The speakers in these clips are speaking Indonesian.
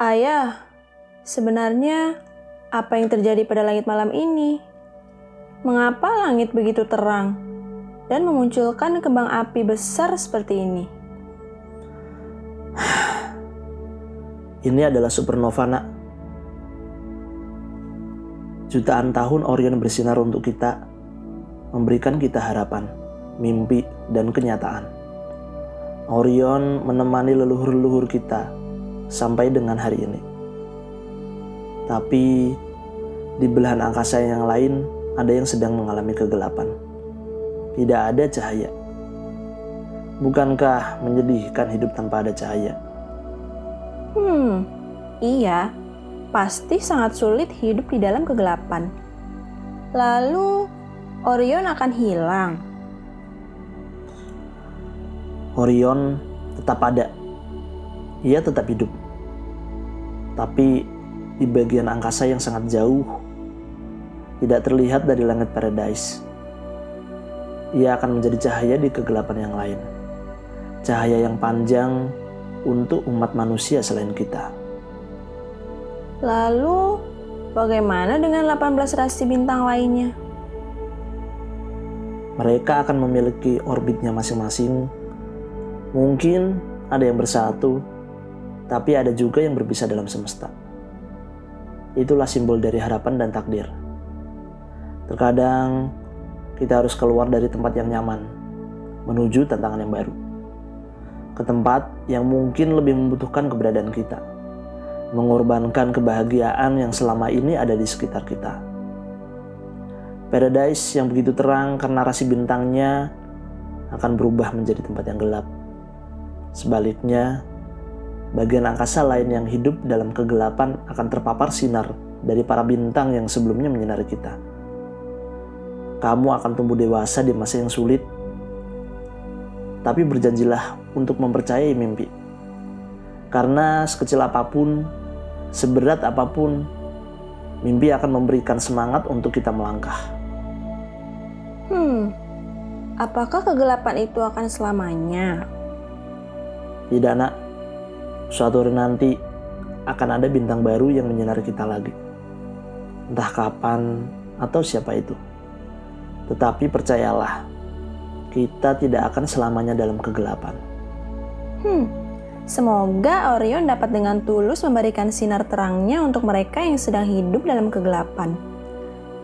Ayah, sebenarnya apa yang terjadi pada langit malam ini? Mengapa langit begitu terang dan memunculkan kembang api besar seperti ini? Ini adalah supernova, nak. Jutaan tahun Orion bersinar untuk kita, memberikan kita harapan, mimpi, dan kenyataan. Orion menemani leluhur-leluhur kita sampai dengan hari ini. Tapi di belahan angkasa yang lain ada yang sedang mengalami kegelapan. Tidak ada cahaya. Bukankah menyedihkan hidup tanpa ada cahaya? Hmm, iya. Pasti sangat sulit hidup di dalam kegelapan. Lalu, Orion akan hilang. Orion tetap ada. Ia tetap hidup tapi di bagian angkasa yang sangat jauh, tidak terlihat dari langit paradise. Ia akan menjadi cahaya di kegelapan yang lain. Cahaya yang panjang untuk umat manusia selain kita. Lalu, bagaimana dengan 18 rasi bintang lainnya? Mereka akan memiliki orbitnya masing-masing. Mungkin ada yang bersatu, tapi ada juga yang berpisah dalam semesta. Itulah simbol dari harapan dan takdir. Terkadang kita harus keluar dari tempat yang nyaman, menuju tantangan yang baru. Ke tempat yang mungkin lebih membutuhkan keberadaan kita, mengorbankan kebahagiaan yang selama ini ada di sekitar kita. Paradise yang begitu terang karena rasi bintangnya akan berubah menjadi tempat yang gelap. Sebaliknya, bagian angkasa lain yang hidup dalam kegelapan akan terpapar sinar dari para bintang yang sebelumnya menyinari kita. Kamu akan tumbuh dewasa di masa yang sulit, tapi berjanjilah untuk mempercayai mimpi. Karena sekecil apa pun, seberat apa pun, mimpi akan memberikan semangat untuk kita melangkah. Hmm, apakah kegelapan itu akan selamanya? Tidak, nak Suatu hari nanti akan ada bintang baru yang menyinari kita lagi. Entah kapan atau siapa itu. Tetapi percayalah, kita tidak akan selamanya dalam kegelapan. Hmm, semoga Orion dapat dengan tulus memberikan sinar terangnya untuk mereka yang sedang hidup dalam kegelapan.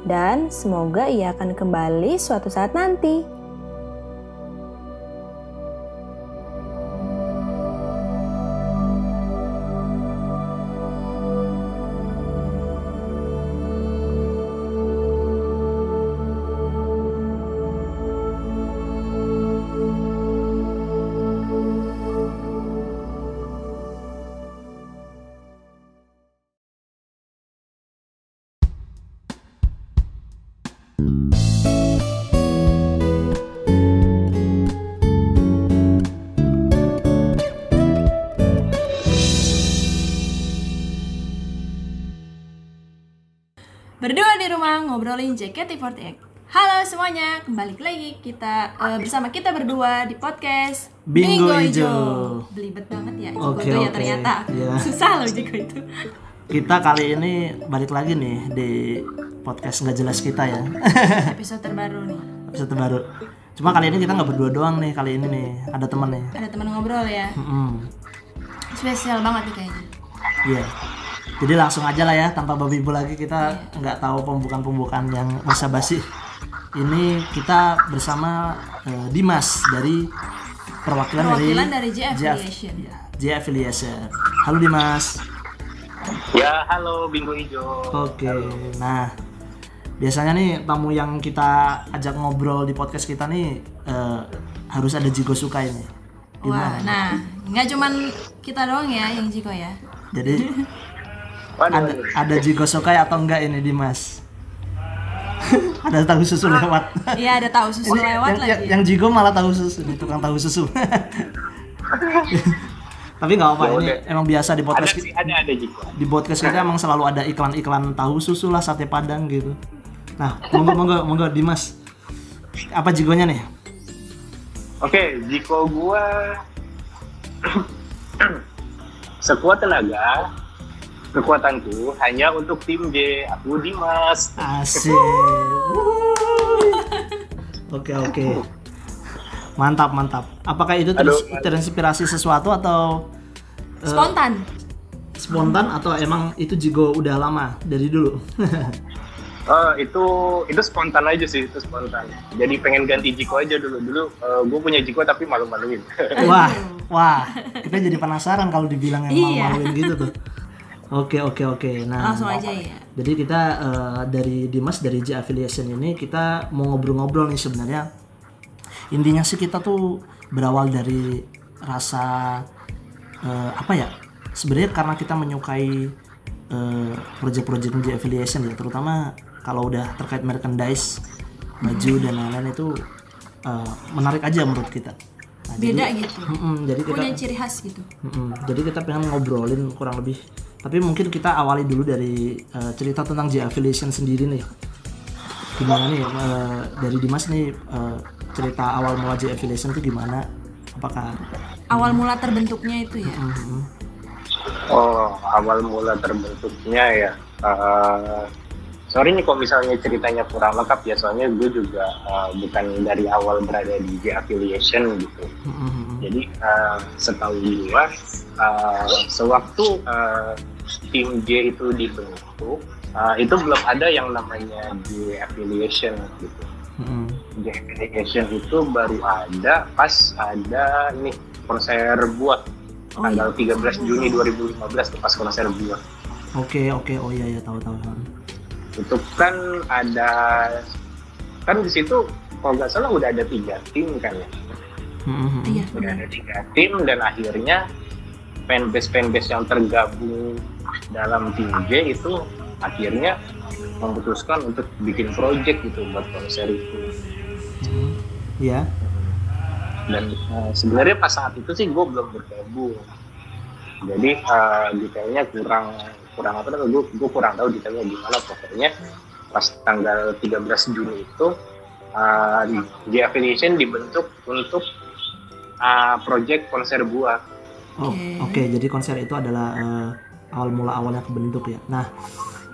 Dan semoga ia akan kembali suatu saat nanti. Ngobrolin JKT48. Halo semuanya, kembali lagi kita uh, bersama kita berdua di podcast Bingo Ijo. Belibet banget ya Jiko Oke, tuh ya oke. ternyata. Iya. Susah loh Jiko itu. Kita kali ini balik lagi nih di podcast nggak jelas kita ya. Episode terbaru nih. Episode terbaru. Cuma kali ini kita nggak berdua doang nih kali ini nih. Ada teman nih. Ada teman ngobrol ya. Mm-mm. Spesial banget nih kayaknya. Iya. Jadi langsung aja lah ya tanpa babi bu lagi kita nggak tahu pembukaan-pembukaan yang basa-basi. Ini kita bersama eh, Dimas dari perwakilan, Perwakilan dari dari J Affiliation. J Affiliation. Halo Dimas. Ya, halo Bingo Ijo. Oke. Nah, biasanya nih tamu yang kita ajak ngobrol di podcast kita nih eh, harus ada Jigo Sukai nih. Wah, nah nggak cuman kita doang ya yang Jiko ya. Jadi Waduh, ada waduh. ada Jigo Sukai atau enggak ini Dimas? ada tahu susu lewat. Iya ada tahu susu Ini lewat yang, lagi. yang, yang Jigo malah tahu susu, ini tukang tahu susu. Tapi nggak apa, Ya ini udah. emang biasa di ada podcast sih, ada ada Jiko. di podcast kita emang selalu ada iklan-iklan tahu susu lah sate padang gitu. Nah, monggo monggo monggo Dimas. Apa jigonya nih? Oke, Jiko gua sekuat tenaga kekuatanku hanya untuk tim J. Aku Dimas. Asik. Oke oke. Mantap mantap. Apakah itu terus Aduh, terinspirasi sesuatu atau eh, Spontan. spontan atau emang itu Jigo udah lama dari dulu? Eh, itu itu spontan aja sih, itu spontan. Jadi pengen ganti Jiko aja dulu. Dulu gue punya Jiko tapi malu-maluin. wah wah kita jadi penasaran kalau dibilang yang Iya. malu-maluin gitu tuh. Oke oke oke. Nah Langsung aja ya. Jadi kita eh, dari Dimas dari J Affiliation ini kita mau ngobrol-ngobrol nih sebenarnya. Intinya sih kita tuh berawal dari rasa eh, apa ya? Sebenarnya karena kita menyukai eh, project-project J Affiliation ya, terutama kalau udah terkait merchandise, baju dan lain-lain itu eh, menarik aja menurut kita. Nah, Beda jadi, gitu. Mm-mm, jadi kita Punya ciri khas gitu. Mm-mm. Jadi kita pengen ngobrolin kurang lebih. Tapi mungkin kita awali dulu dari eh, cerita tentang J Affiliation sendiri nih. Gimana nih eh, dari Dimas nih eh, cerita awal mula J Affiliation itu gimana? Apakah Awal mula terbentuknya itu ya. Mhm. Oh, awal mula terbentuknya ya. eh, sorry nih kalau misalnya ceritanya kurang lengkap ya, soalnya gue juga eh, bukan dari awal berada di J Affiliation gitu. Mhm. Jadi eh, setahu gue, eh, sewaktu eh, tim J itu dibentuk, eh, itu belum ada yang namanya J Affiliation gitu. J Affiliation itu baru ada pas ada nih konser buat Oh, tanggal iya. 13 Juni 2015 tuh pas konser buat. Oke oke oh iya ya tahu tahu. Itu kan ada kan di situ kalau nggak salah udah ada tiga tim kan ya. Mhm. Iya. udah ada tiga tim dan akhirnya fanbase fanbase yang tergabung dalam tim J itu akhirnya memutuskan untuk bikin project gitu buat konser itu Mhm. Iya. dan eh, sebenarnya pas saat itu sih gue belum bergabung jadi eh, detailnya kurang kurang apa namanya gue gue kurang tahu detailnya gimana pokoknya pas tanggal 13 Juni itu eh, J Affiliation dibentuk untuk eh, project konser buah Oh, oke. Oke. Jadi konser itu adalah eh, awal mula awalnya kebentuk ya. Nah,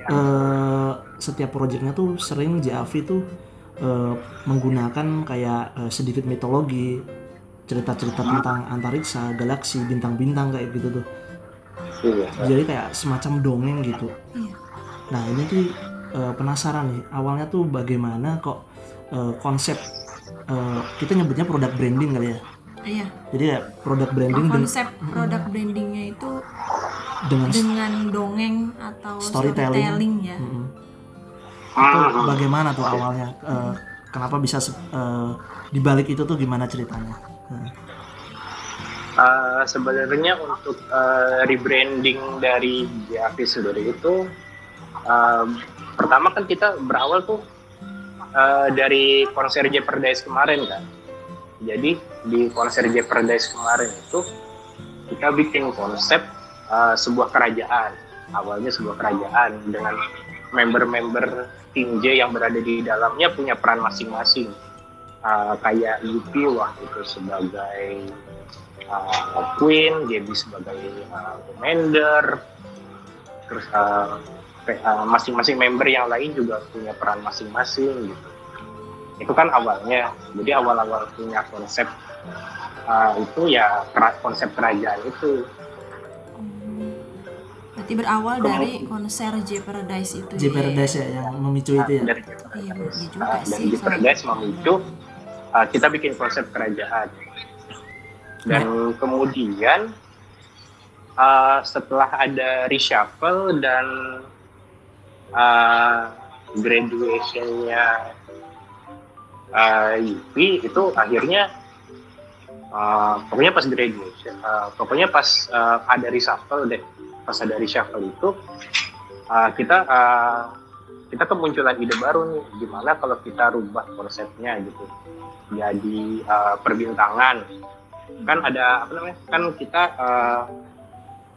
eh, setiap proyeknya tuh sering JAV tuh eh, menggunakan kayak eh, sedikit mitologi, cerita-cerita tentang antariksa, galaksi, bintang-bintang kayak gitu tuh. Iya. Jadi kayak semacam dongeng gitu. Iya. Nah, ini tuh eh, penasaran nih. Awalnya tuh bagaimana kok eh, konsep eh, kita nyebutnya produk branding kali ya. Iya. Jadi ya produk branding konsep produk brandingnya itu dengan dengan dongeng atau Storytelling. storytelling, ya. Mm-mm. itu bagaimana tuh awalnya Eh, kenapa bisa eh, dibalik itu tuh gimana ceritanya Nah, Uh, sebenarnya untuk uh, rebranding dari JAV sendiri itu um, pertama kan kita berawal tuh uh, dari konser Jeopardize kemarin kan jadi di konser Jeopardize kemarin itu kita bikin konsep uh, sebuah kerajaan. Awalnya sebuah kerajaan dengan member-member tim J yang berada di dalamnya punya peran masing-masing. Uh, kayak Yupi wah itu sebagai uh, Queen, Gaby sebagai uh, commander, terus kayak, uh, masing-masing member yang lain juga punya peran masing-masing gitu. Itu kan awalnya, jadi awal-awal punya konsep uh, itu ya konsep kerajaan itu. Hmm. Berarti berawal dari konser Jeopardize itu J Paradise ya yang memicu Nah, itu ya dari Iya, bener juga uh, dan sih. di Paradise memicu uh, kita bikin konsep kerajaan dan kemudian uh, setelah ada reshuffle dan uh, graduationnya uh, Yupi itu akhirnya uh, pokoknya pas graduation uh, pokoknya pas uh, ada reshuffle deh. Pas ada reshuffle itu uh, kita uh, kita kemunculan ide baru nih. Gimana kalau kita rubah konsepnya gitu. Jadi uh, perbintangan kan ada apa namanya kan kita uh,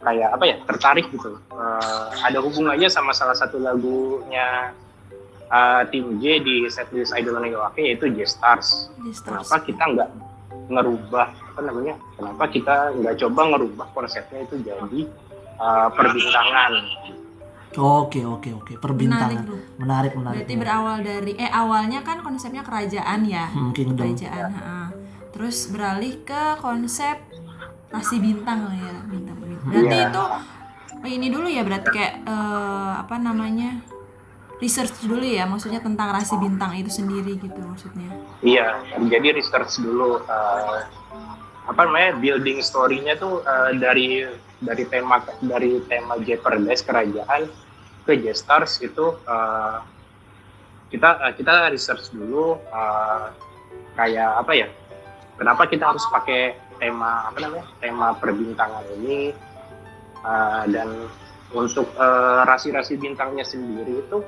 kayak apa ya tertarik gitu. Uh, ada hubungannya sama salah satu lagunya uh, tim J di setlist Idol Negawake yaitu J Stars Di Stars. kenapa kita nggak ngerubah apa namanya kenapa kita nggak coba ngerubah konsepnya itu jadi uh, perbintangan. Oke oke oke perbintangan Menarik, menarik menarik. Berarti berawal dari eh awalnya kan konsepnya kerajaan ya. Hmm, kingdom. Kerajaan, ha. Terus beralih ke konsep rasi bintang lah ya, bintang bintang. Berarti Iya. itu ini dulu ya berarti kayak eh, apa namanya? Research dulu ya, maksudnya tentang rasi bintang itu sendiri gitu maksudnya. Iya, jadi research dulu uh, apa namanya building story-nya tuh uh, dari dari tema dari tema Jeopardize kerajaan ke Jestars itu uh, kita uh, kita research dulu uh, kayak apa ya? Kenapa kita harus pakai tema apa namanya? Tema perbintangan ini Uh, dan untuk uh, rasi-rasi bintangnya sendiri itu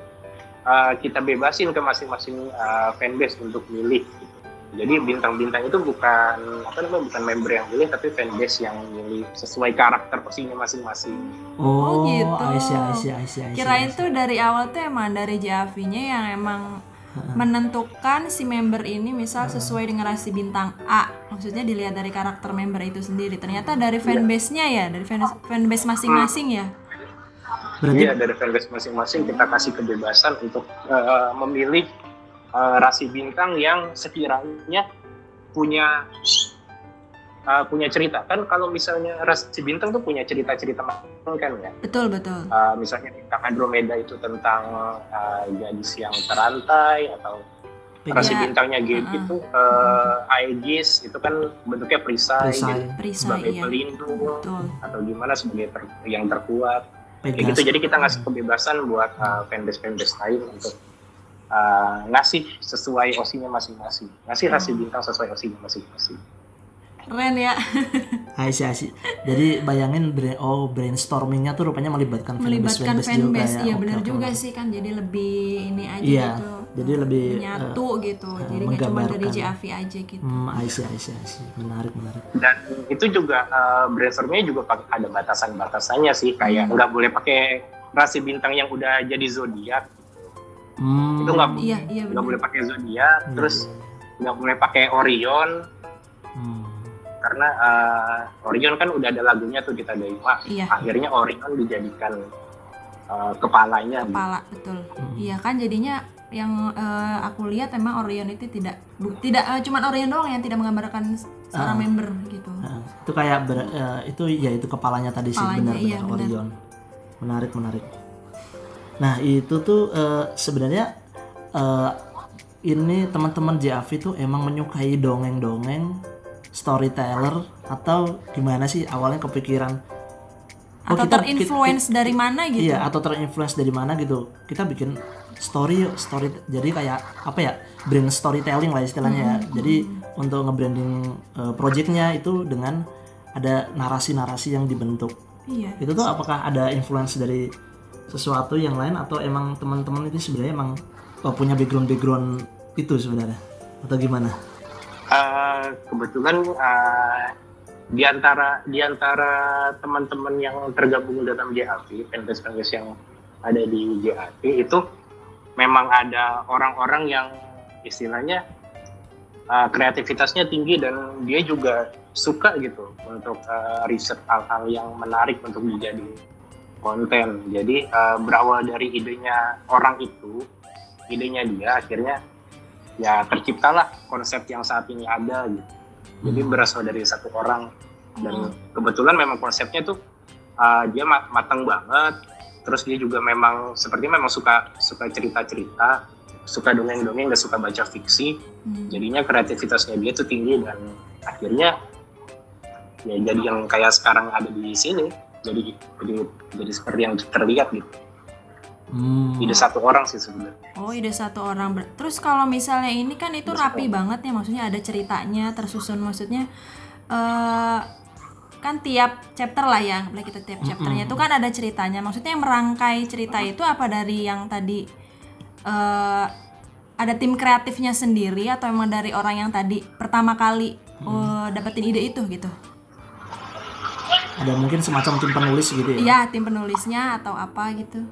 uh, kita bebasin ke masing-masing uh, fanbase untuk milih. Gitu. Jadi bintang-bintang itu bukan apa namanya bukan member yang milih tapi fanbase yang milih sesuai karakter osinya masing-masing. Oh, Oh, gitu. I see, I see, Kirain tuh dari awal tuh emang dari JAV-nya yang emang menentukan si member ini misal sesuai dengan rasi bintang A. Maksudnya dilihat dari karakter member itu sendiri. Ternyata dari fanbase-nya ya, dari fan fanbase masing-masing ya. Berarti Iya dari fanbase masing-masing kita kasih kebebasan untuk uh, memilih uh, rasi bintang yang sekiranya punya uh, punya cerita kan kalau misalnya rasi bintang tuh punya cerita-cerita masing kan ya. Betul, betul. Uh, misalnya bintang Andromeda itu tentang uh, gadis yang terantai atau rasi Ya, bintangnya Gabe uh-uh. itu uh, Aegis itu kan bentuknya perisai, Perisai. gitu, Perisai sebagai iya. pelindung Betul. atau gimana sebagai ter- yang terkuat Pegas. gitu jadi kita ngasih kebebasan buat uh, fanbase fanbase lain untuk uh, ngasih sesuai osinya masing-masing. Ngasih rasi bintang sesuai osinya masing-masing Keren ya. I see. Jadi bayangin oh brainstormingnya tuh rupanya melibatkan Melibatkan fanbase, juga fanbase. ya. Iya, benar juga sih kan. Jadi lebih ini aja Iya, gitu. jadi lebih, nyatu gitu. eh, jadi nggak cuma dari. JAV aja gitu. Hmm, I see, I see, I see. Menarik, menarik. dan itu juga uh, brainstormingnya juga pak- ada batasan-batasannya sih kayak nggak boleh pakai rasi bintang yang udah jadi zodiak Hmm, itu nggak Iya, iya boleh pakai zodiak iya, terus iya, nggak boleh pakai Orion Hmm. Karena uh, Orion kan udah ada lagunya tuh kita Dewa Iya. akhirnya Orion dijadikan uh, kepalanya gitu. Kepala, betul. Hmm. Iya kan jadinya yang eh, aku lihat emang Orion itu tidak bu- tidak eh, cuman Orion doang yang tidak menggambarkan seorang Ah. member gitu. Nah, itu kayak ber- eh, itu ya itu kepalanya tadi sih Kepalanya, benar-benar iya, benar. Orion. Menarik, menarik. Nah, itu tuh eh, sebenarnya eh, ini teman-teman JAV tuh emang menyukai dongeng-dongeng storyteller atau gimana sih awalnya kepikiran oh, Atau kita- terinfluence dari mana gitu. Iya, atau terinfluence dari mana gitu. Kita bikin story yuk, story. Jadi kayak apa ya? Brand storytelling lah istilahnya ya. Jadi untuk nge-branding uh, projectnya itu dengan ada narasi-narasi yang dibentuk. Iya. Itu tuh apakah ada influence dari sesuatu yang lain atau emang teman-teman itu sebenarnya emang oh, punya background-background itu sebenarnya atau gimana? Eh, kebetulan eh, di antara di antara teman-teman yang tergabung dalam JAP, fanbase-fanbase yang ada di JAP itu memang ada orang-orang yang istilahnya eh, kreativitasnya tinggi dan dia juga suka gitu untuk eh, riset hal-hal yang menarik untuk dijadiin konten. Jadi eh, berawal dari idenya orang itu, idenya dia akhirnya ya terciptalah konsep yang saat ini ada gitu. Jadi Hmm. berasal dari satu orang dan kebetulan memang konsepnya tuh uh, dia ma- matang banget. Terus dia juga memang seperti memang suka suka cerita-cerita, suka dongeng-dongeng dan suka baca fiksi. Hmm. Jadinya kreativitasnya dia tuh tinggi dan akhirnya ya jadi yang kayak sekarang ada di sini. Jadi jadi jadi seperti yang terlihat gitu. Hmm. Ide satu orang sih sebenarnya. Oh, ide satu orang. Terus kalau misalnya ini kan itu rapi banget ya, maksudnya ada ceritanya tersusun, maksudnya eh kan tiap chapter lah ya, boleh kita tiap chapternya itu kan ada ceritanya. Maksudnya yang merangkai cerita itu apa dari yang tadi eh ada tim kreatifnya sendiri atau emang dari orang yang tadi pertama kali eh, dapetin ide itu gitu? Ada mungkin semacam tim penulis gitu ya? Iya, tim penulisnya atau apa gitu?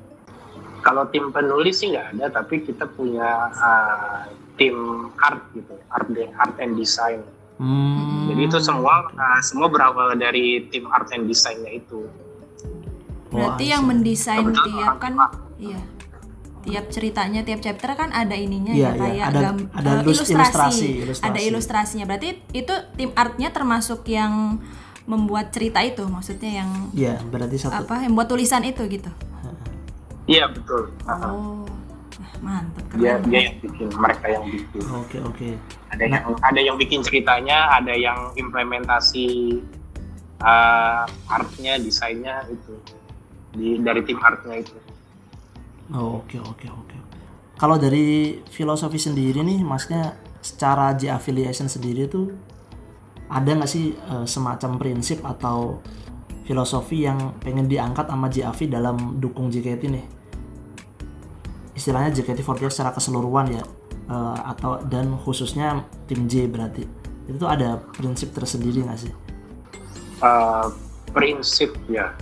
Kalau tim penulis sih nggak ada tapi kita punya uh, tim art gitu art art and design Hmm. jadi itu semua uh, semua berawal dari tim art and desainnya itu Berarti I yang mendesain Kebetulan tiap kan iya. Tiap ceritanya, tiap chapter kan ada ininya Iya, ya iya. kayak Ada- gam- ada eh, ilus- ilustrasi, Ada ilustrasi. ilustrasinya. Berarti itu tim artnya termasuk yang membuat cerita itu, maksudnya yang Iya, berarti satu. apa? Yang buat tulisan itu gitu. Iya betul. Oh. Wah, mantap Dia keren. dia yang bikin, mereka yang bikin. Oke, oke. Ada yang ada yang bikin ceritanya, ada yang implementasi uh, artnya, desainnya itu di dari tim artnya itu. Oh, oke, oke, oke. Kalau dari filosofi sendiri nih, maksudnya secara J affiliation sendiri tuh ada nggak sih eh, semacam prinsip atau filosofi yang pengen diangkat sama JAV dalam dukung JKT nih? Istilahnya JKT48 secara keseluruhan ya, eh, atau dan khususnya tim J berarti itu tuh ada prinsip tersendiri nggak sih? Uh, prinsip ya.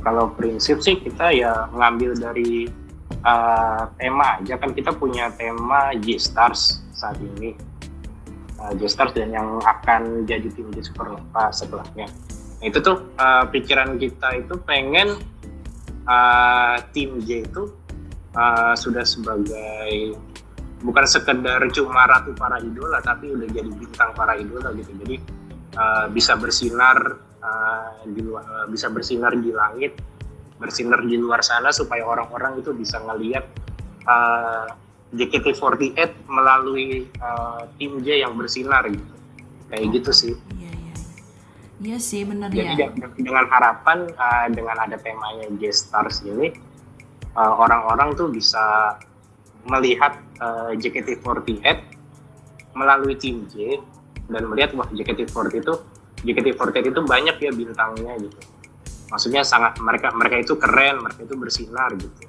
Kalau prinsip sih kita ya ngambil dari uh, tema aja kan kita punya tema G-Stars saat ini. Uh, G-Stars dan yang akan jadi tim J Supernova setelahnya. Nah, itu tuh uh, pikiran kita itu pengen uh, tim J itu uh, sudah sebagai bukan sekedar cuma ratu para idola tapi udah jadi bintang para idola gitu. Jadi uh, bisa bersinar uh, di luar uh, bisa bersinar di langit, bersinar di luar sana supaya orang-orang itu bisa ngelihat uh, JKT48 melalui uh, tim J yang bersinar gitu. Kayak gitu sih. Iya, iya. Iya sih, bener Jadi ya. de- dengan harapan uh, dengan ada temanya J Stars ini uh, orang-orang tuh bisa melihat uh, JKT48 melalui tim J dan melihat wah JKT48 itu JKT48 itu banyak ya bintangnya gitu. Maksudnya sangat mereka mereka itu keren, mereka itu bersinar gitu.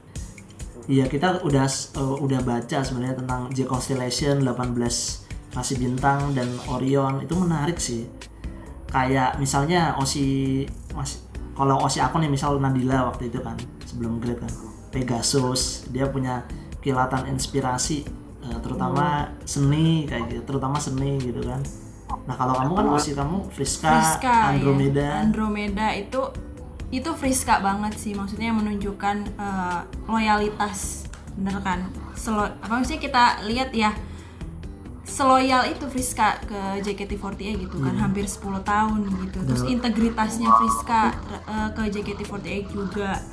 Iya kita udah uh, udah baca sebenarnya tentang J Constellation 18 kasih bintang dan Orion itu menarik sih. Kayak misalnya Osi mas kalau Osi aku nih misal Nadila waktu itu kan sebelum grade kan Pegasus dia punya kilatan inspirasi uh, terutama seni kayak gitu terutama seni gitu kan. Nah kalau kamu kan Osi kamu Friska, Friska Andromeda. ya. Andromeda itu itu Friska banget sih maksudnya menunjukkan eh, loyalitas bener kan? Selo, apa maksudnya kita lihat ya seloyal itu Friska ke JKT48 gitu kan hampir 10 tahun gitu. Terus integritasnya Friska eh, ke JKT48 juga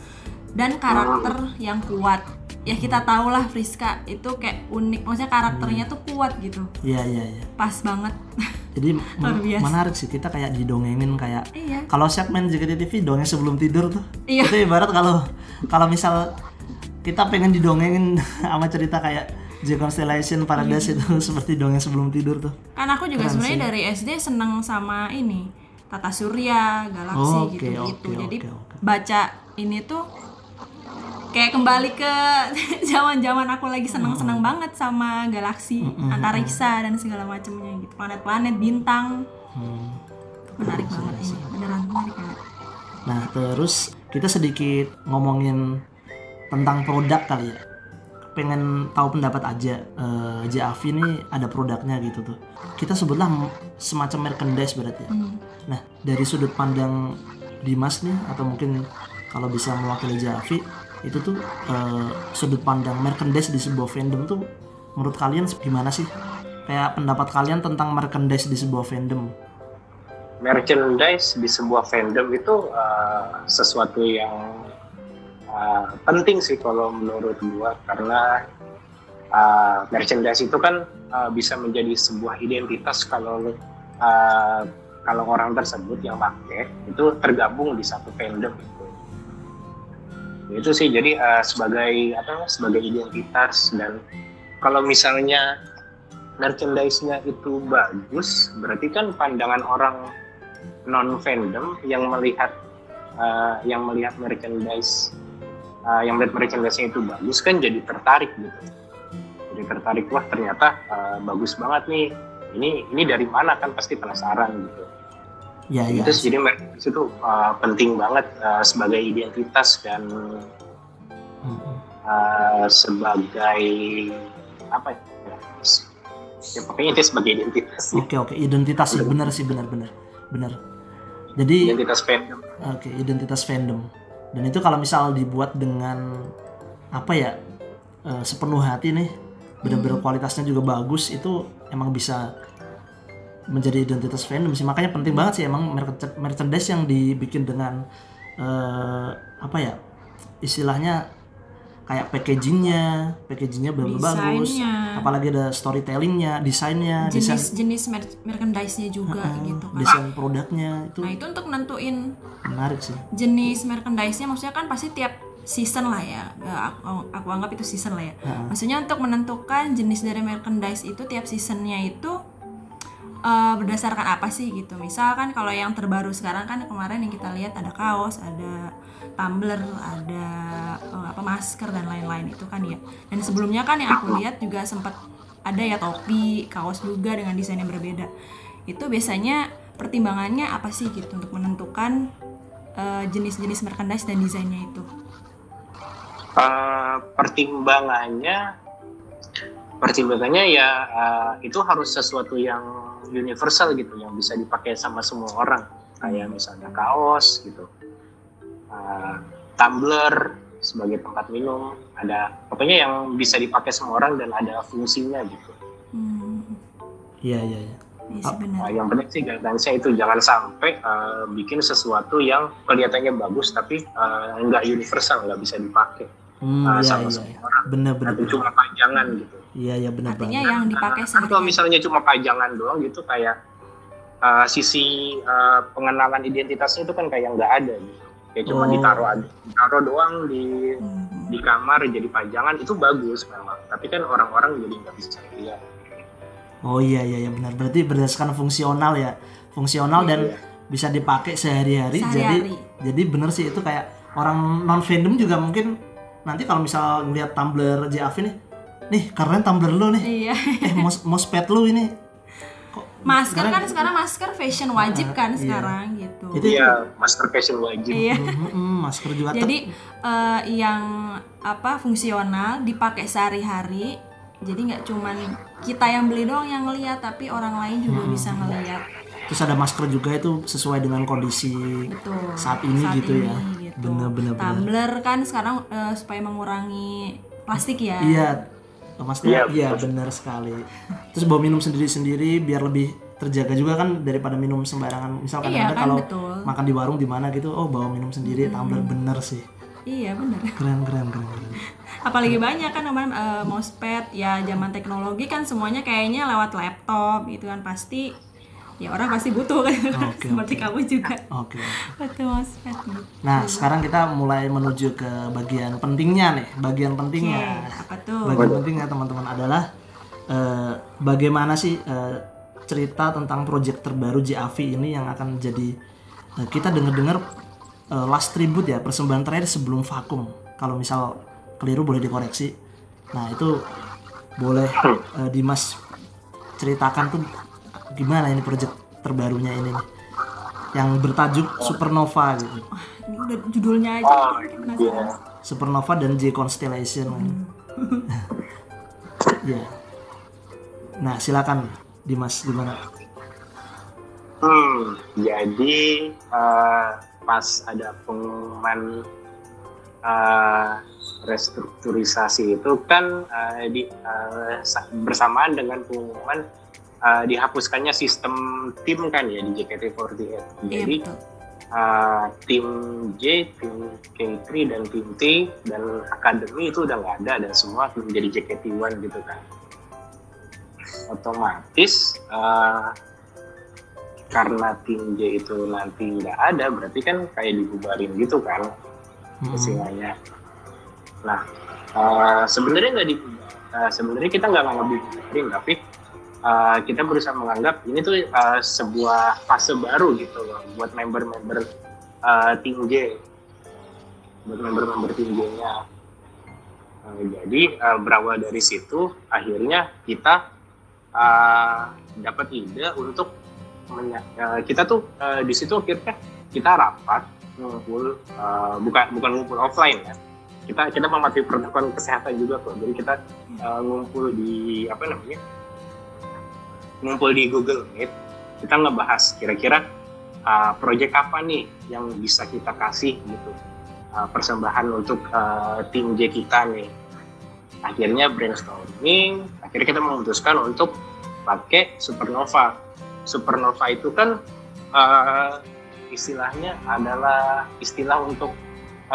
dan karakter yang kuat ya kita tahu lah Friska itu kayak unik maksudnya karakternya tuh kuat gitu Iya iya iya. pas banget Jadi menarik sih kita kayak didongengin kayak iya kalau segmen JKT TV dongeng sebelum tidur tuh Iya. itu ibarat kalau kalau misal kita pengen didongengin sama cerita kayak J Constellation Paradise Iya. itu seperti dongeng sebelum tidur tuh kan aku juga sebenarnya dari SD seneng sama ini Tata Surya, Galaksi Oh, gitu-gitu. oke, Jadi oke, oke. baca ini tuh kayak kembali ke zaman-zaman aku lagi seneng-seneng banget sama galaksi, antariksa dan segala macamnya gitu. Planet-planet, bintang. Hmm. Menarik banget ini. Beneran menarik banget. nah terus kita sedikit ngomongin tentang produk kali ya pengen tahu pendapat aja eh, JAV ini ada produknya gitu tuh kita sebutlah semacam merchandise berarti ya Hmm. Nah, dari sudut pandang Dimas nih atau mungkin kalau bisa mewakili Javi itu tuh eh, sudut pandang merchandise di sebuah fandom tuh menurut kalian gimana sih? Kayak pendapat kalian tentang merchandise di sebuah fandom? merchandise di sebuah fandom itu uh, sesuatu yang uh, penting sih kalau menurut gua karena uh, merchandise itu kan uh, bisa menjadi sebuah identitas kalau uh, kalau orang tersebut yang pakai itu tergabung di satu fandom itu sih jadi uh, sebagai apa sebagai identitas dan kalau misalnya merchandise-nya itu bagus berarti kan pandangan orang non fandom yang melihat uh, yang melihat merchandise uh, yang melihat merchandise-nya itu bagus kan jadi tertarik gitu. Jadi tertarik wah ternyata uh, bagus banget nih. Ini ini dari mana? Kan pasti penasaran gitu Ya, ya. itu jadi itu uh, penting banget uh, sebagai identitas dan uh, sebagai apa ya ya pokoknya itu sebagai identitas Oke, oke, identitas sih benar sih benar benar. Benar. Jadi identitas fandom oke, identitas fandom. dan itu kalau misal dibuat dengan apa ya eh, sepenuh hati nih bener-bener kualitasnya juga bagus itu emang bisa menjadi identitas fandom sih makanya penting banget sih emang merch- merchandise yang dibikin dengan eh, apa ya istilahnya kayak packagingnya packagingnya bener-bener bagus apalagi ada storytellingnya desainnya desain jenis-jenis mer- merchandise-nya juga gitu kan. desain produknya itu Nah, itu untuk nentuin menarik sih jenis merchandise-nya maksudnya kan pasti tiap season lah ya. Aku, aku anggap itu season lah ya. Maksudnya untuk menentukan jenis dari merchandise itu tiap seasonnya itu eh, berdasarkan apa sih gitu. Misalkan kalau yang terbaru sekarang kan kemarin yang kita lihat ada kaos, ada tumbler, ada eh, apa masker dan lain-lain itu kan ya. Dan sebelumnya kan yang aku lihat juga sempat ada ya topi, kaos juga dengan desain yang berbeda. Itu biasanya pertimbangannya apa sih gitu untuk menentukan eh, jenis-jenis merchandise dan desainnya itu. Eh, pertimbangannya pertimbangannya ya eh, itu harus sesuatu yang universal gitu yang bisa dipakai sama semua orang. Kayak misalnya kaos gitu. Eh, tumbler sebagai tempat minum ada pokoknya yang bisa dipakai semua orang dan ada fungsinya gitu. Hmm, iya iya. Iya iya benar. Nah, yang penting sih guidelines-nya itu jangan sampai eh, bikin sesuatu yang kelihatannya bagus tapi eh, nggak universal nggak bisa dipakai hmm, eh, iya sama iya semua iya. orang. Bener bener atau bener. cuma pajangan gitu iya iya bener Artinya banget yang dipakai Kan kalau sehari misalnya cuma pajangan doang gitu kayak uh, sisi uh, pengenalan identitasnya itu kan kayak nggak ada gitu. Kayak cuma Oh. ditaruh aja, ditaruh doang di Hmm. di kamar jadi pajangan itu bagus memang. Tapi kan orang-orang jadi nggak bisa lihat. oh iya iya iya benar berarti berdasarkan fungsional ya fungsional dan Iya. bisa dipakai sehari-hari jadi Sehari-hari. jadi bener sih itu kayak orang non fandom juga mungkin nanti kalau misal ngeliat tumbler JAV nih nih keren tumbler lu nih Iya. eh mos mospet lu ini kok Masker keren? kan sekarang masker fashion wajib kan Iya. sekarang gitu. itu Iya, master fashion wajib. Iya. Mm, mm, masker juga Jadi eh, yang apa fungsional dipakai sehari-hari. Jadi nggak cuman kita yang beli doang yang ngeliat, tapi orang lain juga bisa ngeliat. terus ada masker juga itu sesuai dengan kondisi Betul. Saat ini gitu ya. Bener, bener, bener. Tumbler kan sekarang eh, supaya mengurangi plastik ya. Iya, maksudnya Iya, iya benar sekali. Terus bawa minum sendiri-sendiri biar lebih terjaga juga kan daripada minum sembarangan. Misal Iya, kadang-kadang kan, kalau betul. makan di warung di mana gitu, oh bawa minum sendiri, tumbler bener sih. Iya bener. Keren keren keren. keren. Apalagi banyak kan kemarin eh, mousepad ya zaman teknologi kan semuanya kayaknya lewat laptop gitu kan pasti ya orang pasti butuh kan Oke, seperti kamu juga Oke. butuh mousepad gitu. Nah sekarang kita mulai menuju ke bagian pentingnya nih, bagian pentingnya. apa tuh? Bagian pentingnya teman-teman adalah eh, bagaimana sih eh, cerita tentang proyek terbaru JAV ini yang akan jadi eh, kita dengar-dengar eh, last tribute ya persembahan terakhir sebelum vakum. Kalau misal keliru boleh dikoreksi. Nah itu boleh eh, Dimas ceritakan tuh gimana ini proyek terbarunya ini nih yang bertajuk Supernova gitu. Ini udah judulnya aja Oh, iya. penasaran. Supernova dan J Constellation. ya. Nah, silakan Dimas gimana? Hmm, jadi eh, pas ada pengumuman eh, restrukturisasi itu kan eh, di, sa- bersamaan dengan pengumuman eh, dihapuskannya sistem tim kan ya di JKT48. Iya Jadi betul. eh, tim J, tim K3 dan tim T dan akademi itu udah nggak ada dan semua menjadi JKT1 gitu kan. Otomatis eh, karena tim J itu nanti nggak ada berarti kan kayak dibubarin gitu kan Hmm. istilahnya. Nah eh, sebenarnya nggak di eh, sebenarnya kita nggak dibubarin tapi eh, kita berusaha menganggap ini tuh eh, sebuah fase baru gitu loh buat member-member eh, tim J buat member-member tim J-nya. Eh, jadi eh, berawal dari situ akhirnya kita eh, dapat ide untuk eh, kita tuh eh, di situ akhirnya kita rapat ngumpul eh, bukan bukan ngumpul offline ya. Kita kita mematuhi protokol kesehatan juga kok. Jadi kita eh, ngumpul di apa namanya ngumpul di Google Meet kita ngebahas kira-kira uh, proyek apa nih yang bisa kita kasih gitu uh, persembahan untuk uh, tim J kita nih. Akhirnya brainstorming, akhirnya kita memutuskan untuk pakai supernova. Supernova itu kan uh, istilahnya adalah istilah untuk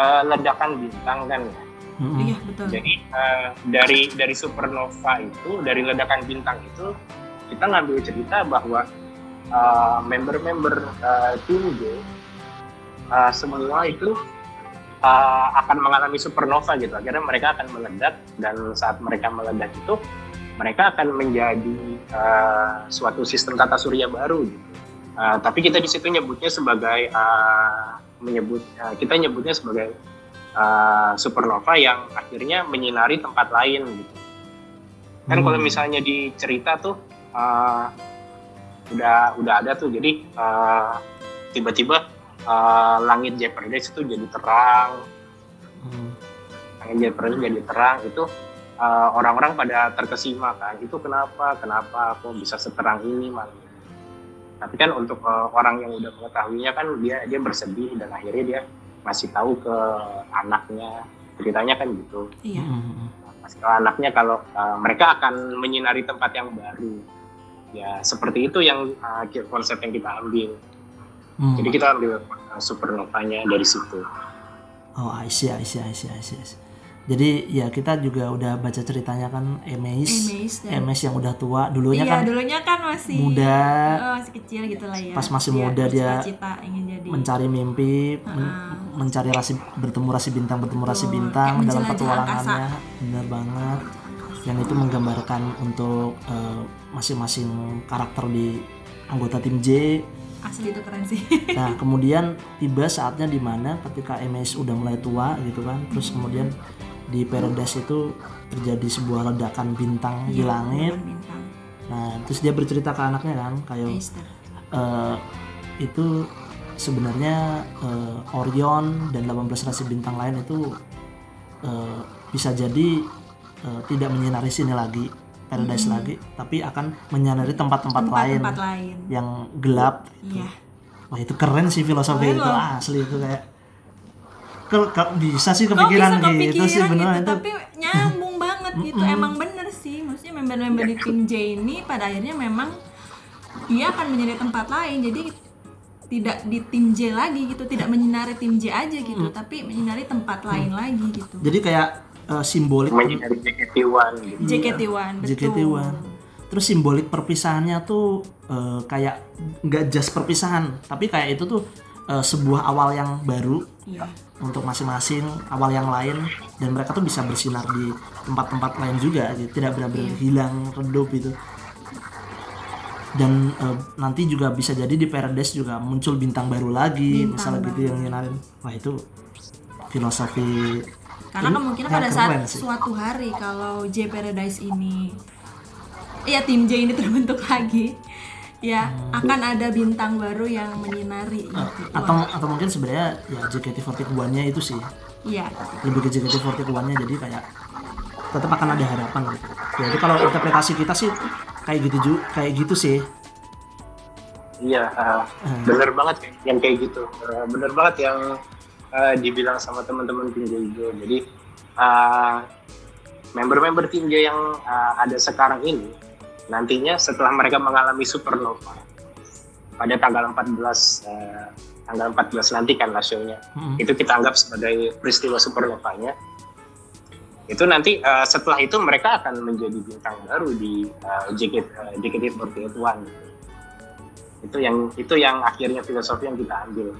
uh, ledakan bintang kan ya. Mm-mm. Iya betul. Jadi uh, dari dari supernova itu, dari ledakan bintang itu, kita ngambil cerita bahwa uh, member-member uh, tim J uh, semua itu uh, akan mengalami supernova gitu. Akhirnya mereka akan meledak dan saat mereka meledak itu mereka akan menjadi uh, suatu sistem tata surya baru gitu. Uh, tapi kita di situ nyebutnya sebagai uh, menyebut uh, kita nyebutnya sebagai uh, supernova yang akhirnya menyinari tempat lain gitu. Kan Hmm. kalau misalnya di cerita tuh uh, udah udah ada tuh. Jadi uh, tiba-tiba uh, langit Jeopardy itu jadi terang, Hmm. langit Jeopardy jadi terang. Itu uh, orang-orang pada terkesima kan. Itu kenapa? Kenapa kok bisa seterang ini malam tapi kan untuk uh, orang yang udah mengetahuinya kan dia dia bersedih dan akhirnya dia masih tahu ke anaknya. Ceritanya kan gitu. Iya. Masih ke anaknya kalau uh, mereka akan menyinari tempat yang baru ya seperti itu yang uh, konsep yang kita ambil Hmm. jadi kita ambil uh, supernovanya dari situ Oh, I see, I see, I see, I see, I see. Jadi ya kita juga udah baca ceritanya kan Emes, Emes dan Emes yang udah tua, dulunya iya kan dulunya kan masih muda, oh, masih kecil gitu lah ya. Pas masih muda dia cita ingin jadi mencari mimpi, men- Ah. mencari rasi bertemu rasi bintang, bertemu rasi bintang dalam petualangannya, benar banget. Yang itu menggambarkan untuk eh, masing-masing karakter di anggota tim J. asli itu keren sih. Nah, kemudian tiba saatnya di mana ketika MS udah mulai tua gitu kan, terus kemudian di Paradise itu terjadi sebuah ledakan bintang di Iya, langit. bintang. Nah, terus dia bercerita ke anaknya kan, kayak eh, itu sebenarnya eh, Orion dan 18 rasi bintang lain itu eh, bisa jadi eh, tidak menyinari sini lagi, Paradise Hmm. lagi, tapi akan menyinari tempat-tempat lain lain. yang gelap. Iya. Wah itu keren sih filosofi Keren itu loh. asli itu kayak ke- bisa sih Kok kepikiran bisa gitu kepikiran sih beneran gitu, itu tapi nyambung banget gitu. Emang bener sih, maksudnya member-member di tim J ini pada akhirnya memang dia akan menjadi tempat lain. Jadi tidak di tim J lagi gitu, tidak menyinari tim J aja gitu, tapi menyinari tempat lain lagi gitu. jadi kayak eh, simbolik menyinari JKT1 gitu. JKT1 betul. JKT1 terus simbolik perpisahannya tuh eh, kayak nggak just perpisahan tapi kayak itu tuh eh, sebuah awal yang baru Iya. untuk masing-masing awal yang lain dan mereka tuh bisa bersinar di tempat-tempat lain juga gitu tidak benar-benar Iya. hilang redup itu dan eh, nanti juga bisa jadi di Paradise juga muncul bintang baru lagi Bintang misalnya gitu baru. yang nyinarin wah itu filosofi Karena Ini kemungkinan yang pada saat sih. suatu hari kalau J Paradise ini Iya tim J ini terbentuk lagi ya akan ada bintang baru yang menyinari Hmm. Eh, itu. atau Wah, atau mungkin sebenarnya ya JKT48-nya itu sih iya lebih ke JKT48-nya jadi kayak tetap akan ada harapan gitu. Ya itu kalau interpretasi kita sih kayak gitu juga kayak gitu sih. Iya, uh, Hmm. bener banget yang kayak gitu. Uh, bener banget yang uh, dibilang sama teman-teman tim Jojo. Jadi uh, member-member tim J yang uh, ada sekarang ini nantinya setelah mereka mengalami supernova pada tanggal 14 uh, tanggal 14 nanti kan lah show-nya. Mm-mm. Itu kita anggap sebagai peristiwa supernovanya. Itu nanti uh, setelah itu mereka akan menjadi bintang baru di uh, JKT uh, JKT48 itu yang itu yang akhirnya filosofi yang kita ambil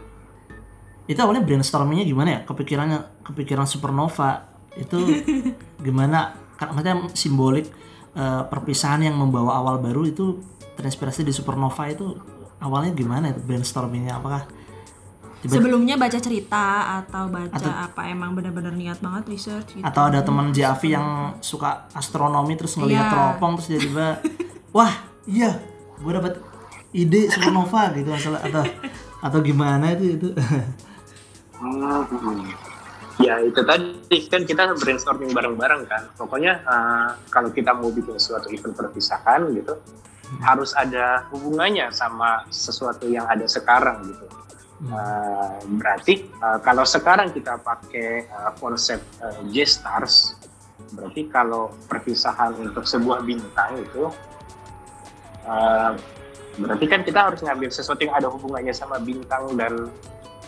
Itu awalnya brainstormingnya gimana ya? Kepikirannya kepikiran supernova itu gimana? Kan maksudnya simbolik eh, perpisahan yang membawa awal baru itu terinspirasi di supernova itu awalnya gimana itu brainstormingnya? Apakah tiba sebelumnya baca cerita atau baca Atau- apa emang benar-benar niat banget research gitu atau ada teman Javi yang suka astronomi terus ngelihat Iya. teropong terus tiba-tiba wah iya gue dapat ide supernova gitu masalah atau atau gimana itu itu Hmm. ya itu tadi. Kan kita brainstorming bareng-bareng kan. Pokoknya eh, kalau kita mau bikin suatu event perpisahan gitu harus ada hubungannya sama sesuatu yang ada sekarang gitu. Uh, berarti uh, kalau sekarang kita pakai uh, konsep uh, J-Stars, berarti kalau perpisahan untuk sebuah bintang itu, uh, berarti kan kita harus ngambil sesuatu yang ada hubungannya sama bintang dan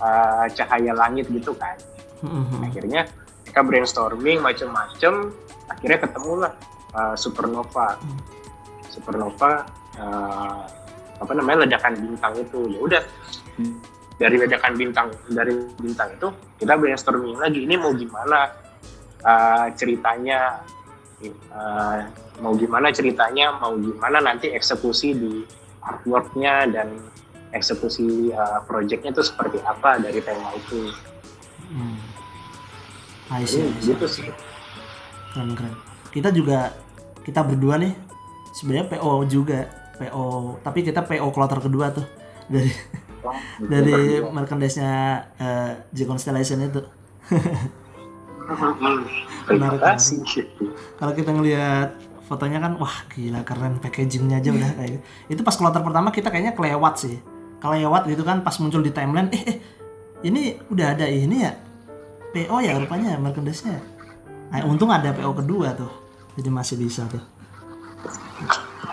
uh, cahaya langit gitu kan. Mm-hmm. Akhirnya kita brainstorming macam-macam, akhirnya ketemulah uh, supernova. Supernova uh, apa namanya ledakan bintang itu. Ya udah dari ledakan bintang dari bintang itu kita brainstorming lagi ini mau gimana uh, ceritanya uh, mau gimana ceritanya mau gimana nanti eksekusi di artworknya dan eksekusi uh, projectnya itu seperti apa dari tema itu hmm. I see, I see. gitu sih keren keren kita juga kita berdua nih sebenarnya PO juga PO tapi kita PO kloter kedua tuh dari dari merchandise-nya uh, J Constellation itu. Terima kasih. Kalau kita ngelihat fotonya kan wah gila keren packagingnya aja udah kayak gitu. Itu pas kloter pertama kita kayaknya kelewat sih. Kelewat gitu kan pas muncul di timeline eh, eh ini udah ada ini ya PO ya rupanya merchandise-nya. Nah, untung ada PO kedua tuh. Jadi masih bisa tuh.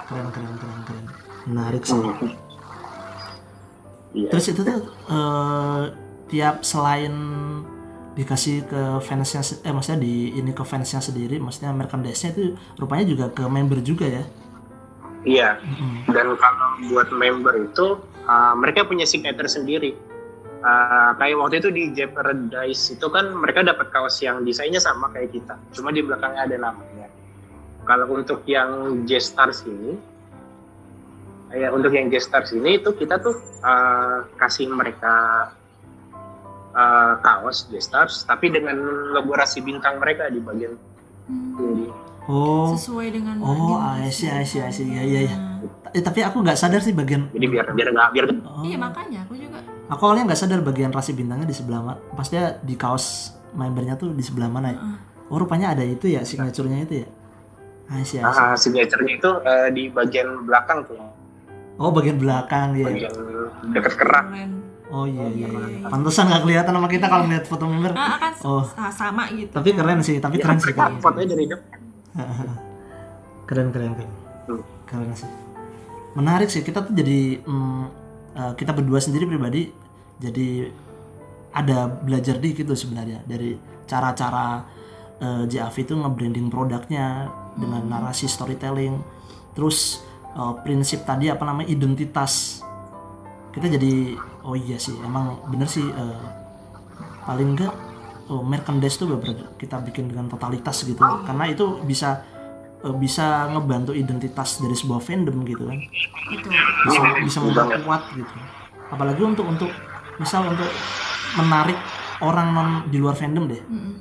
Keren keren keren keren. Menarik sih. Iya. Terus itu tuh eh, tiap selain dikasih ke fansnya eh maksudnya di ini ke fansnya sendiri maksudnya merchandise-nya itu rupanya juga ke member juga ya Iya. Dan kalau buat member itu uh, mereka punya signature sendiri. Uh, kayak waktu itu di Jeopardize itu kan mereka dapat kaos yang desainnya sama kayak kita, cuma di belakangnya ada namanya. Kalau untuk yang J-Stars ini, ya untuk yang J-Stars ini itu kita tuh uh, kasih mereka uh, kaos J-Stars, tapi dengan logo rasi bintang mereka di bagian Hmm. Oh. Sesuai dengan oh Nadine I see I see I see ya Nah, ya. Ya eh, tapi aku nggak sadar sih bagian Jadi biar biar nggak biar oh, Iya makanya aku juga. Aku awalnya nggak sadar bagian rasi bintangnya di sebelah mana pasnya di kaos membernya tuh di sebelah mana ya? Oh rupanya ada itu ya signaturenya itu ya? I see I see. Ah, signature-nya itu uh, di bagian belakang tuh, oh bagian belakang ya bagian dekat kerak. keren. oh iya iya iya pantesan nggak kelihatan sama kita kalau ngeliat foto member. Ah, kan Oh. sama gitu. tapi keren sih tapi Ya, keren sih fotonya dari depan. keren keren keren. Hmm. keren sih. Menarik sih. Kita tuh jadi mm, eh, kita berdua sendiri pribadi jadi ada belajar dikit tuh sebenarnya dari cara-cara eh, JAV itu nge-branding produknya dengan narasi storytelling. Terus eh, prinsip tadi apa namanya identitas. Kita jadi oh iya sih emang bener sih eh, paling enggak oh, merchandise tuh kita bikin dengan totalitas gitu karena itu bisa eh, bisa ngebantu identitas dari sebuah fandom gitu kan Betul. bisa bisa memperkuat gitu apalagi untuk untuk misal untuk menarik orang non di luar fandom deh Mm-mm.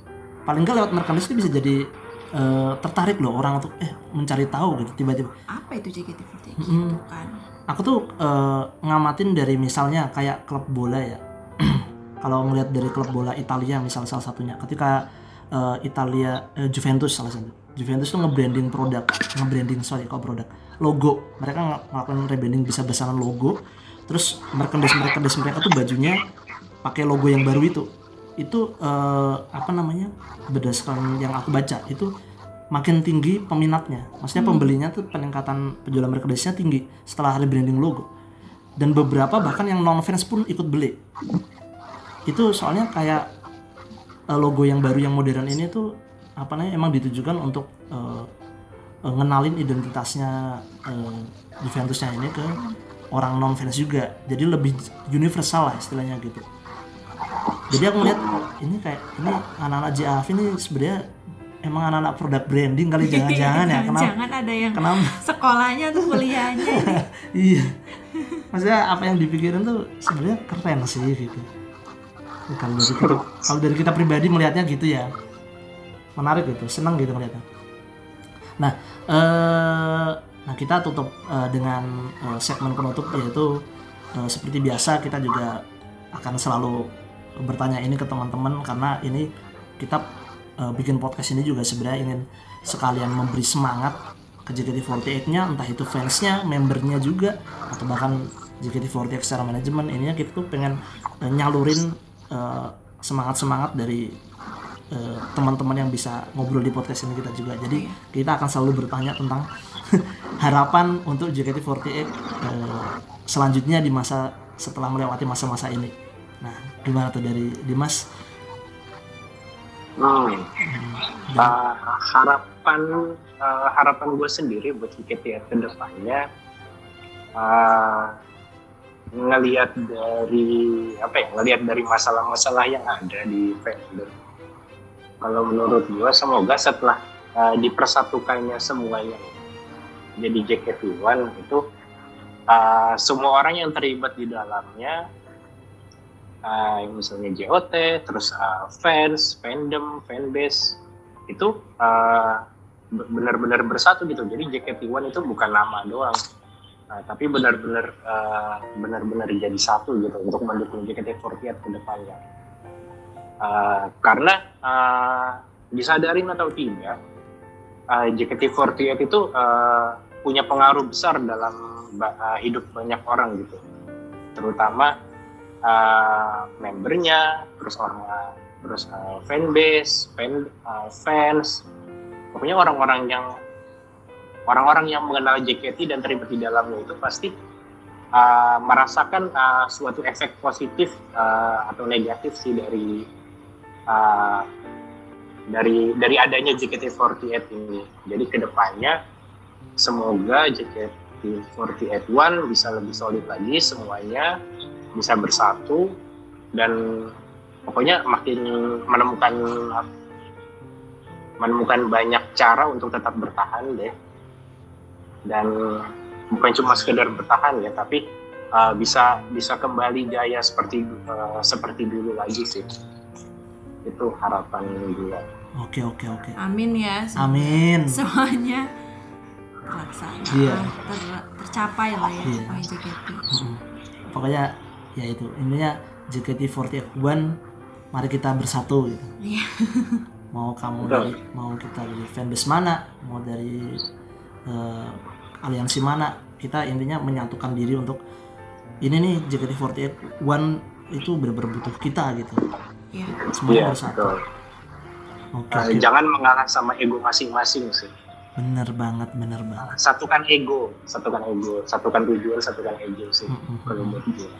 paling nggak lewat merchandise itu bisa jadi eh, tertarik loh orang untuk eh mencari tahu gitu tiba-tiba Apa itu JKT48 Mm-mm. gitu kan? aku tuh eh, ngamatin dari misalnya kayak klub bola ya kalau ngelihat dari klub bola Italia misal salah satunya ketika eh, Italia eh, Juventus salah satu. Juventus tuh nge-branding produk nge-branding sorry kok produk? Logo. Mereka ngelakuin rebranding bisa besaran logo. Terus merchandise merchandise mereka tuh bajunya pakai logo yang baru itu. Itu eh, apa namanya berdasarkan yang aku baca itu makin tinggi peminatnya. Maksudnya pembelinya tuh peningkatan penjualan merchandise-nya tinggi setelah rebranding logo. Dan beberapa bahkan yang non fans pun ikut beli itu soalnya kayak eh, logo yang baru yang modern ini tuh apa namanya emang ditujukan untuk eh, eh, ngenalin identitasnya eh, Juventusnya ini ke orang non fans juga. Jadi lebih universal lah istilahnya gitu. Jadi aku ngeliat ini kayak ini anak-anak JAV ini sebenarnya emang anak-anak produk branding kali jangan-jangan ya. Kenapa? Jangan ada yang kenapa? sekolahnya tuh kuliahnya iya. Maksudnya apa yang dipikirin tuh sebenarnya keren sih gitu Kalau dari kita kalau dari kita pribadi melihatnya gitu ya. Menarik gitu senang gitu melihatnya. Nah eh nah kita tutup eh, dengan eh, segmen penutup yaitu eh, seperti biasa kita juga akan selalu bertanya ini ke teman-teman karena ini kita eh, bikin podcast ini juga sebenarnya ingin sekalian memberi semangat ke JKT48-nya entah itu fansnya, membernya juga atau bahkan JKT48 secara manajemen. Ininya kita tuh pengen eh, nyalurin semangat semangat dari eh, teman-teman yang bisa ngobrol di podcast ini kita juga. Jadi kita akan selalu bertanya tentang harapan untuk JKT48 eh, selanjutnya di masa setelah melewati masa-masa ini. Nah gimana tuh dari Dimas? Hmm. Uh, harapan uh, harapan gue sendiri buat JKT ke depannya uh, ngelihat dari apa ya ngelihat dari masalah-masalah yang ada di fandom kalau menurut gue semoga setelah uh, dipersatukannya semuanya jadi JKT1 itu uh, semua orang yang terlibat di dalamnya uh, misalnya JOT terus uh, fans fandom fanbase itu uh, benar-benar bersatu gitu. Jadi JKT1 itu bukan nama doang Nah, tapi benar-benar uh, benar-benar jadi satu gitu untuk mendukung JKT48 ke depannya. Uh, karena uh, disadarin atau tidak, uh, JKT48 itu uh, punya pengaruh besar dalam uh, hidup banyak orang gitu, terutama uh, membernya, terus orang, terus uh, fanbase, fan, uh, fans, pokoknya orang-orang yang orang-orang yang mengenal JKT dan terlibat di dalamnya itu pasti uh, merasakan uh, suatu efek positif uh, atau negatif sih dari uh, dari dari adanya JKT48 ini. Jadi ke depannya semoga JKT48 One bisa lebih solid lagi semuanya bisa bersatu dan pokoknya makin menemukan menemukan banyak cara untuk tetap bertahan deh dan bukan cuma sekedar bertahan ya tapi uh, bisa bisa kembali jaya seperti uh, seperti dulu lagi sih. Itu harapan gue oke oke oke. Amin ya amin. semuanya terlaksana iya. ter, tercapai lah ya oleh JKT hmm. pokoknya ya itu. Intinya JKT48 mari kita bersatu gitu. Iya. mau kamu dari mau kita dari fanbase mana? Mau dari uh, aliansi mana kita intinya menyatukan diri untuk ini nih JKT48 One itu benar-benar butuh kita gitu yeah. semuanya yeah, bersatu oke okay, uh, okay. jangan mengalah sama ego masing-masing sih bener banget bener banget satukan ego satukan ego satukan tujuan satukan ego sih mm -hmm. kalau buat gue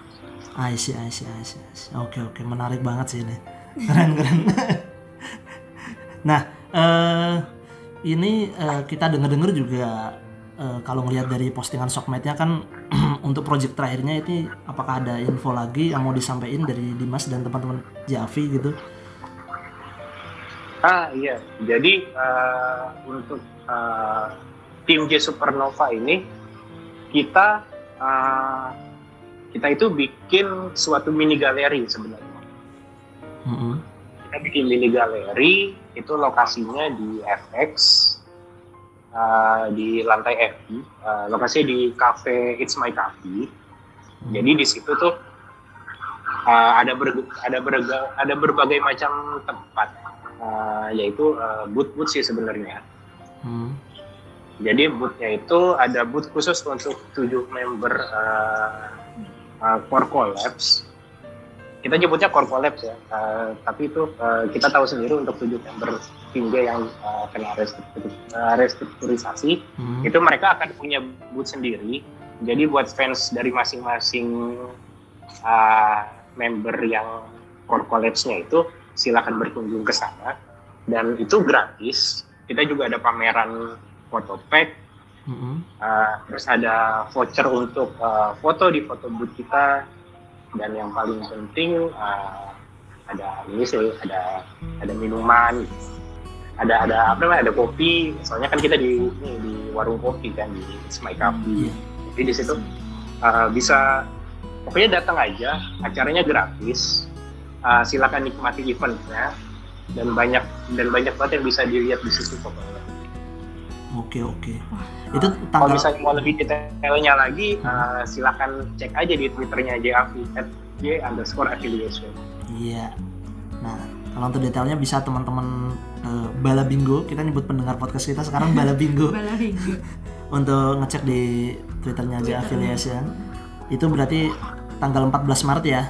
I see, I see, I see, I see. Oke, oke, menarik banget sih ini. Keren, keren. nah, uh, ini uh, kita denger-denger juga uh, kalau ngelihat dari postingan sokmednya kan untuk project terakhirnya ini apakah ada info lagi yang mau disampaikan dari Dimas dan teman-teman Javi gitu? Ah iya, jadi uh, untuk uh, tim J Supernova ini kita uh, kita itu bikin suatu mini galeri sebenarnya. Mm -hmm. Kita bikin mini galeri itu lokasinya di FX uh, di lantai F, uh, lokasinya di cafe It's My Cafe. Hmm. Jadi di situ tuh uh, ada ber, ada berga, ada berbagai macam tempat, uh, yaitu uh, booth-booth sih sebenarnya. Hmm. Jadi boothnya itu ada booth khusus untuk tujuh member uh, uh, Core Collabs kita nyebutnya core collapse ya, uh, tapi itu uh, kita tahu sendiri untuk tujuh member Tingga yang uh, kena restrukturisasi, hmm. itu mereka akan punya booth sendiri. Jadi buat fans dari masing-masing uh, member yang core collapse-nya itu silakan berkunjung ke sana dan itu gratis. Kita juga ada pameran foto pack, hmm. uh, terus ada voucher untuk uh, foto di foto booth kita dan yang paling penting uh, ada ini sih ada ada minuman. Ada ada apa namanya ada kopi. Soalnya kan kita di ini, di warung kopi kan di Smile Coffee yeah. jadi di situ uh, bisa pokoknya datang aja acaranya gratis. Uh, silakan nikmati eventnya. Dan banyak dan banyak banget yang bisa dilihat di situ pokoknya oke oke. Itu tanggal... kalau misalnya mau lebih detailnya lagi uh, silahkan cek aja di twitternya JAV at J underscore affiliation. Iya. Nah kalau untuk detailnya bisa teman-teman uh, Bala Bingo. Kita nyebut pendengar podcast kita sekarang Bala Bingo. Bala Bingo. Untuk ngecek di twitternya J Affiliation. Itu berarti tanggal 14 Maret ya?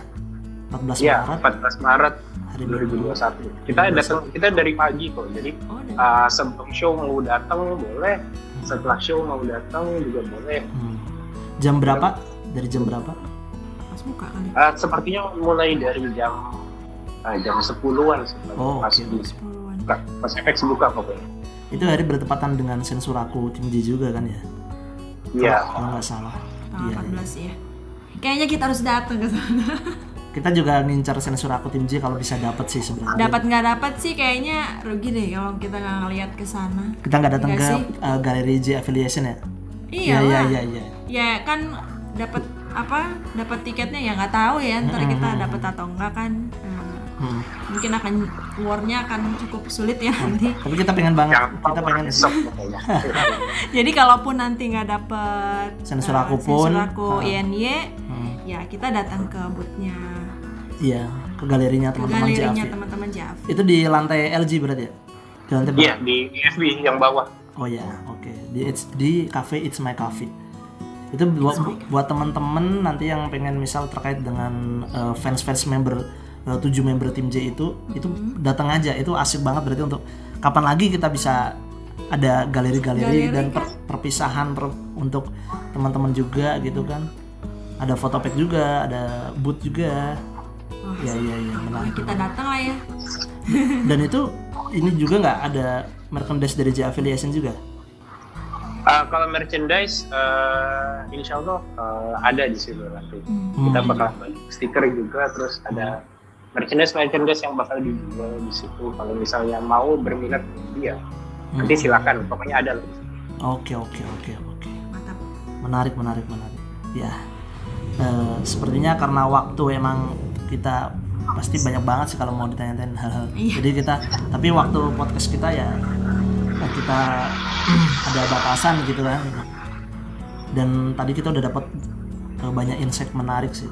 14 Iya, Maret. 14 Maret hari Minggu. 2021. Kita datang kita dari pagi kok. Jadi Oh, uh, sebelum show mau datang boleh, setelah show mau datang juga boleh. Hmm. Jam berapa? Dari jam berapa? pas buka kali. Uh, sepertinya mulai dari jam uh, jam 10-an sebenarnya. Oh, pas, di- 10-an. pas efek buka pokoknya. Itu hari bertepatan dengan sensor aku tim J juga kan ya? Iya. Kalau nggak salah. Tanggal Iya. 14 ya. Kayaknya kita harus datang ke sana. Kita juga ngincar sensor aku tim J kalau bisa dapat sih sebenarnya. Dapat nggak dapat sih kayaknya rugi deh kalau kita nggak ngeliat ke sana. Kita nggak datang Nggak ke uh, galeri J affiliation ya? Iya iya lah. iya iya. Ya kan dapat apa? Dapat tiketnya ya nggak tahu ya. Ntar kita dapat atau enggak kan. Hmm. mungkin akan warnya akan cukup sulit ya nanti. Tapi kita pengen banget. Jangan Kita pengen besok pokoknya. Jadi kalaupun nanti nggak dapet Sensor eh, aku pun, sensor aku. INY, Hmm. ya kita datang ke boothnya, Iya, ke galerinya teman-teman galerinya Javi. teman-teman Javi. Itu di lantai LG berarti ya? Di lantai Iya di FB yang bawah. Oh ya, oke. Di It's- di cafe It's My Coffee. Itu buat buat teman-teman nanti yang pengen misal terkait dengan uh, fans-fans member uh, 7 member tim J itu itu datang aja. Itu asik banget berarti untuk kapan lagi kita bisa ada galeri-galeri Galeri dan kan? per- perpisahan per- untuk teman-teman juga gitu kan. Ada fotopack juga, ada booth juga. Wah, Ya ya ya pokoknya menarik. kita datang lah ya. Dan itu ini juga nggak ada merchandise dari J Affiliation juga. Uh, kalau merchandise, uh, insya Allah uh, ada di situ nanti. Hmm. Kita bakal bagi stiker juga, terus ada merchandise merchandise yang bakal dijual di situ. Kalau misalnya mau berminat dia, nanti silakan. Pokoknya ada lah. Oke oke oke oke. Mantap. Menarik menarik menarik. Ya. eh, sepertinya karena waktu emang kita pasti banyak banget sih kalau mau ditanya-tanya hal-hal. Iya. Jadi kita tapi waktu podcast kita ya eh, kita ada batasan gitu kan. Dan tadi kita udah dapat eh, banyak insight menarik sih.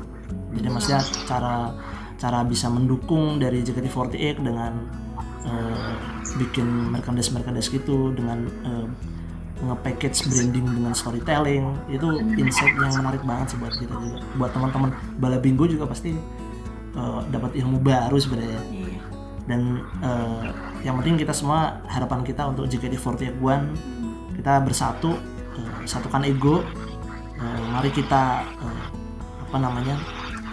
Jadi maksudnya cara cara bisa mendukung dari JKT48 dengan eh, bikin merchandise merchandise gitu dengan eh, nge-package branding dengan storytelling itu insight yang menarik banget sih buat kita juga buat teman-teman bala bingo juga pasti eh, dapat ilmu baru sebenarnya Iya. dan eh, yang penting kita semua harapan kita untuk JKT48 One kita bersatu eh, satukan ego eh, mari kita eh, apa namanya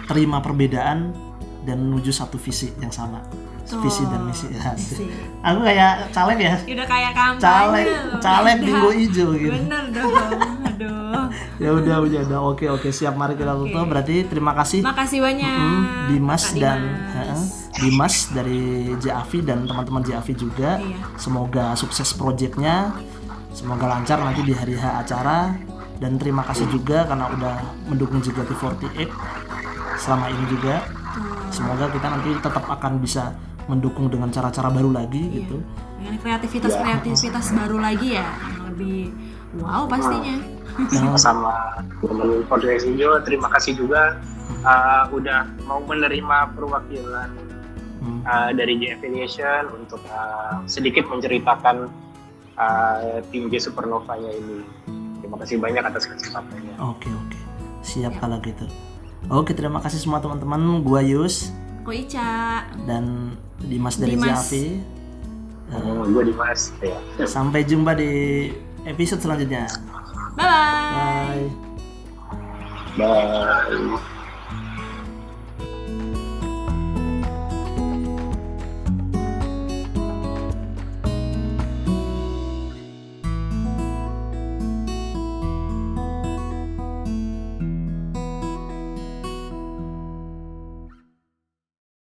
terima perbedaan dan menuju satu visi yang sama Tuh, visi dan misi ya Misi. aku kayak caleg ya Udah kayak kampanye. caleg caleg bingo hijau gitu Bener dong. Ya udah udah udah. Oke oke. Siap mari kita tutup. Berarti terima kasih. Makasih banyak. Mm, Dimas Kak dan Dimas. Dimas dari JAV dan teman-teman JAV juga. Iya. semoga sukses proyeknya semoga lancar nanti di hari H acara. Dan terima kasih juga karena udah mendukung JKT48 selama ini juga. Semoga kita nanti tetap akan bisa mendukung dengan cara-cara baru lagi Iya. gitu. Dengan kreativitas kreativitas baru lagi ya yang lebih wow pastinya. Yang sama teman podcast Hijau terima kasih juga uh, udah mau menerima perwakilan hmm, uh, dari J Affiliation untuk uh, sedikit menceritakan uh, tim J Supernovanya ini. Terima kasih banyak atas kesempatannya. Oke oke. Siap kalau gitu. Oke terima kasih semua teman-teman. Gua Yus. Ko Ica. dan Dimas dari Dimas. JAV oh, gue Dimas. Ya Sampai jumpa di episode selanjutnya. 拜拜。拜。拜。